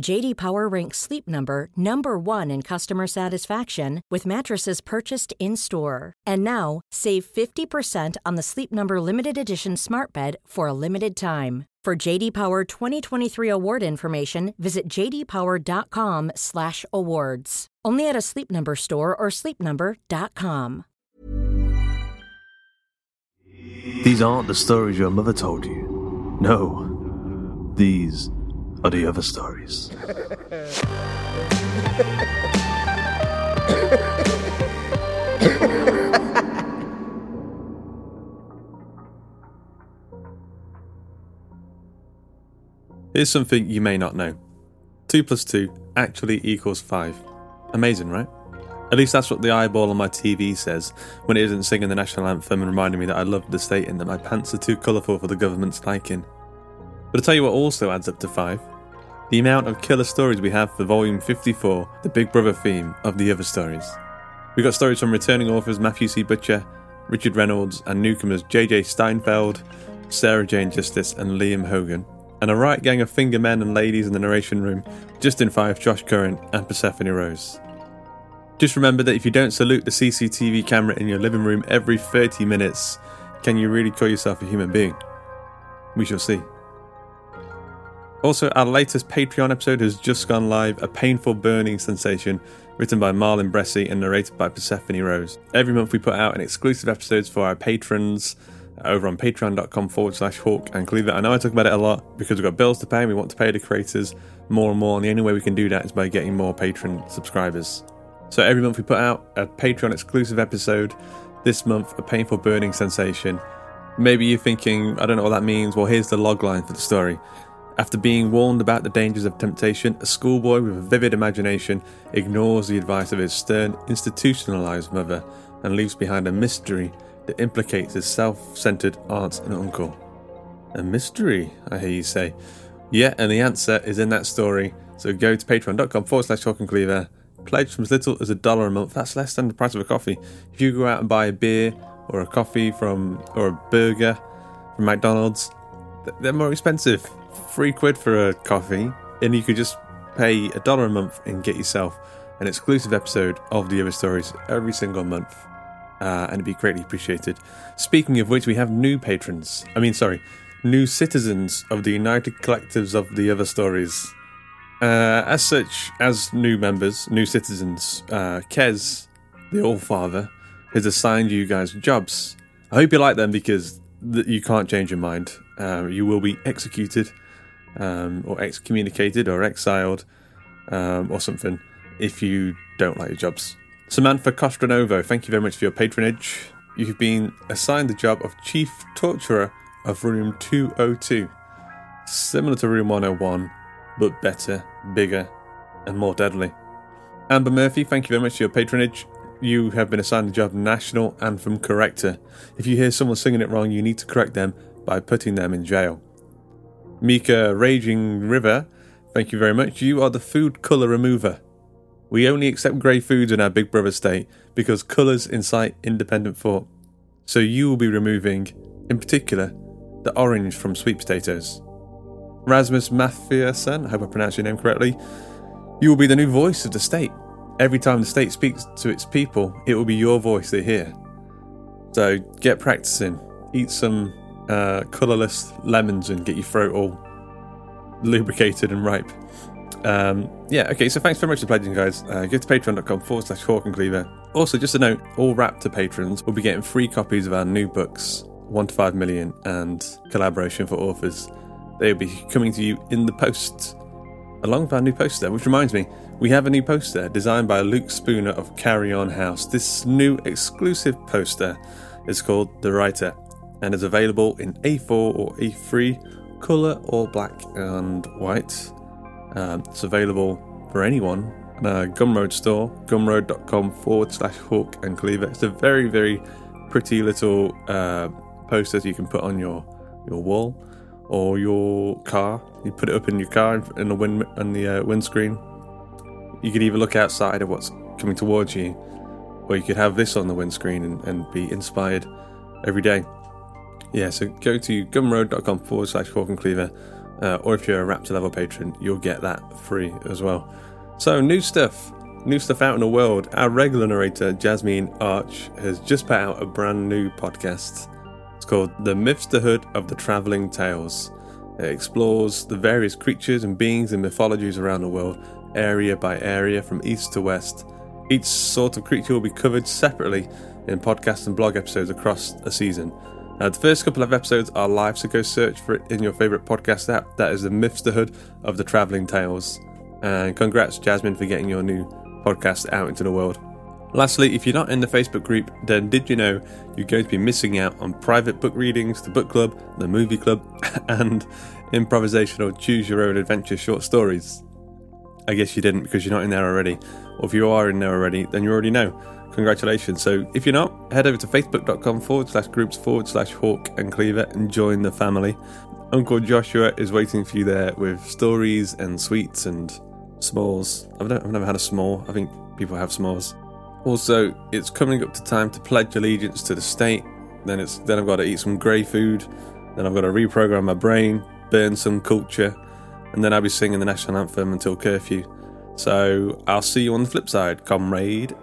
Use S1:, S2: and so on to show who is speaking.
S1: JD Power ranks Sleep Number number 1 in customer satisfaction with mattresses purchased in-store. And now, save 50% on the Sleep Number limited edition Smart Bed for a limited time. For JD Power 2023 award information, visit jdpower.com/awards. Only at a Sleep Number store or sleepnumber.com.
S2: These aren't the stories your mother told you. No, these are the other stories.
S3: Here's something you may not know 2 plus 2 actually equals 5. Amazing, right? At least that's what the eyeball on my TV says when it isn't singing the national anthem and reminding me that I love the state and that my pants are too colourful for the government's liking. But I'll tell you what also adds up to 5 the amount of killer stories we have for Volume 54, the Big Brother theme of the other stories. We got stories from returning authors Matthew C. Butcher, Richard Reynolds, and newcomers J.J. Steinfeld, Sarah Jane Justice, and Liam Hogan, and a right gang of finger men and ladies in the narration room, Justin Fife, Josh Curran, and Persephone Rose. Just remember that if you don't salute the CCTV camera in your living room every 30 minutes, can you really call yourself a human being? We shall see. Also, our latest Patreon episode has just gone live A Painful Burning Sensation, written by Marlin Bressi and narrated by Persephone Rose. Every month we put out an exclusive episodes for our patrons over on patreon.com forward slash hawk and cleaver. I know I talk about it a lot because we've got bills to pay and we want to pay the creators more and more, and the only way we can do that is by getting more patron subscribers. So every month we put out a Patreon exclusive episode. This month, A Painful Burning Sensation. Maybe you're thinking, I don't know what that means. Well, here's the logline for the story. After being warned about the dangers of temptation, a schoolboy with a vivid imagination ignores the advice of his stern, institutionalized mother and leaves behind a mystery that implicates his self centered aunt and uncle. A mystery, I hear you say. Yeah, and the answer is in that story. So go to patreon.com forward slash hawk and cleaver. Pledge from as little as a dollar a month. That's less than the price of a coffee. If you go out and buy a beer or a coffee from, or a burger from McDonald's, they're more expensive three quid for a coffee, and you could just pay a dollar a month and get yourself an exclusive episode of the other stories every single month. Uh, and it'd be greatly appreciated. Speaking of which, we have new patrons. I mean, sorry, new citizens of the United Collectives of the Other Stories. Uh, as such, as new members, new citizens, uh, Kez, the All Father, has assigned you guys jobs. I hope you like them because th- you can't change your mind. Uh, you will be executed um, or excommunicated or exiled um, or something if you don't like your jobs. Samantha Costranovo, thank you very much for your patronage. You've been assigned the job of Chief Torturer of Room 202. Similar to Room 101, but better, bigger, and more deadly. Amber Murphy, thank you very much for your patronage. You have been assigned the job National Anthem Corrector. If you hear someone singing it wrong, you need to correct them by putting them in jail. Mika Raging River, thank you very much. You are the food colour remover. We only accept grey foods in our Big Brother state because colours incite independent thought. So you will be removing, in particular, the orange from sweet potatoes. Rasmus Mathiasen, I hope I pronounced your name correctly. You will be the new voice of the state. Every time the state speaks to its people, it will be your voice they hear. So get practicing. Eat some uh, colourless lemons and get your throat all lubricated and ripe. Um, yeah, okay, so thanks very much for pledging, guys. Uh, go to patreon.com forward slash Hawk and Cleaver. Also, just a note all Raptor patrons will be getting free copies of our new books, 1 to 5 million, and collaboration for authors. They'll be coming to you in the post, along with our new poster, which reminds me, we have a new poster designed by Luke Spooner of Carrion House. This new exclusive poster is called The Writer and is available in A4 or A3, colour or black and white. Um, it's available for anyone. Uh, Gumroad store, gumroad.com forward slash hawk and cleaver. It's a very, very pretty little uh, poster you can put on your, your wall or your car. You put it up in your car in the wind on the uh, windscreen you could either look outside at what's coming towards you, or you could have this on the windscreen and, and be inspired every day. Yeah, so go to gumroad.com forward slash Hawk and Cleaver, uh, or if you're a Raptor level patron, you'll get that free as well. So, new stuff, new stuff out in the world. Our regular narrator, Jasmine Arch, has just put out a brand new podcast. It's called The Mythsterhood of the Travelling Tales. It explores the various creatures and beings and mythologies around the world area by area from east to west. Each sort of creature will be covered separately in podcast and blog episodes across a season. Uh, the first couple of episodes are live, so go search for it in your favourite podcast app. That is the Mythsterhood of the Travelling Tales. And congrats, Jasmine, for getting your new podcast out into the world. Lastly, if you're not in the Facebook group, then did you know you're going to be missing out on private book readings, the book club, the movie club, and improvisational choose your own adventure short stories? I guess you didn't because you're not in there already. Or if you are in there already, then you already know. Congratulations. So if you're not, head over to facebook.com forward slash groups forward slash hawk and cleaver and join the family. Uncle Joshua is waiting for you there with stories and sweets and s'mores. I've never, I've never had a s'more. I think people have s'mores. Also, it's coming up to time to pledge allegiance to the state. Then it's then I've got to eat some grey food. Then I've got to reprogram my brain, burn some culture, and then I'll be singing the national anthem until curfew. So I'll see you on the flip side, comrade.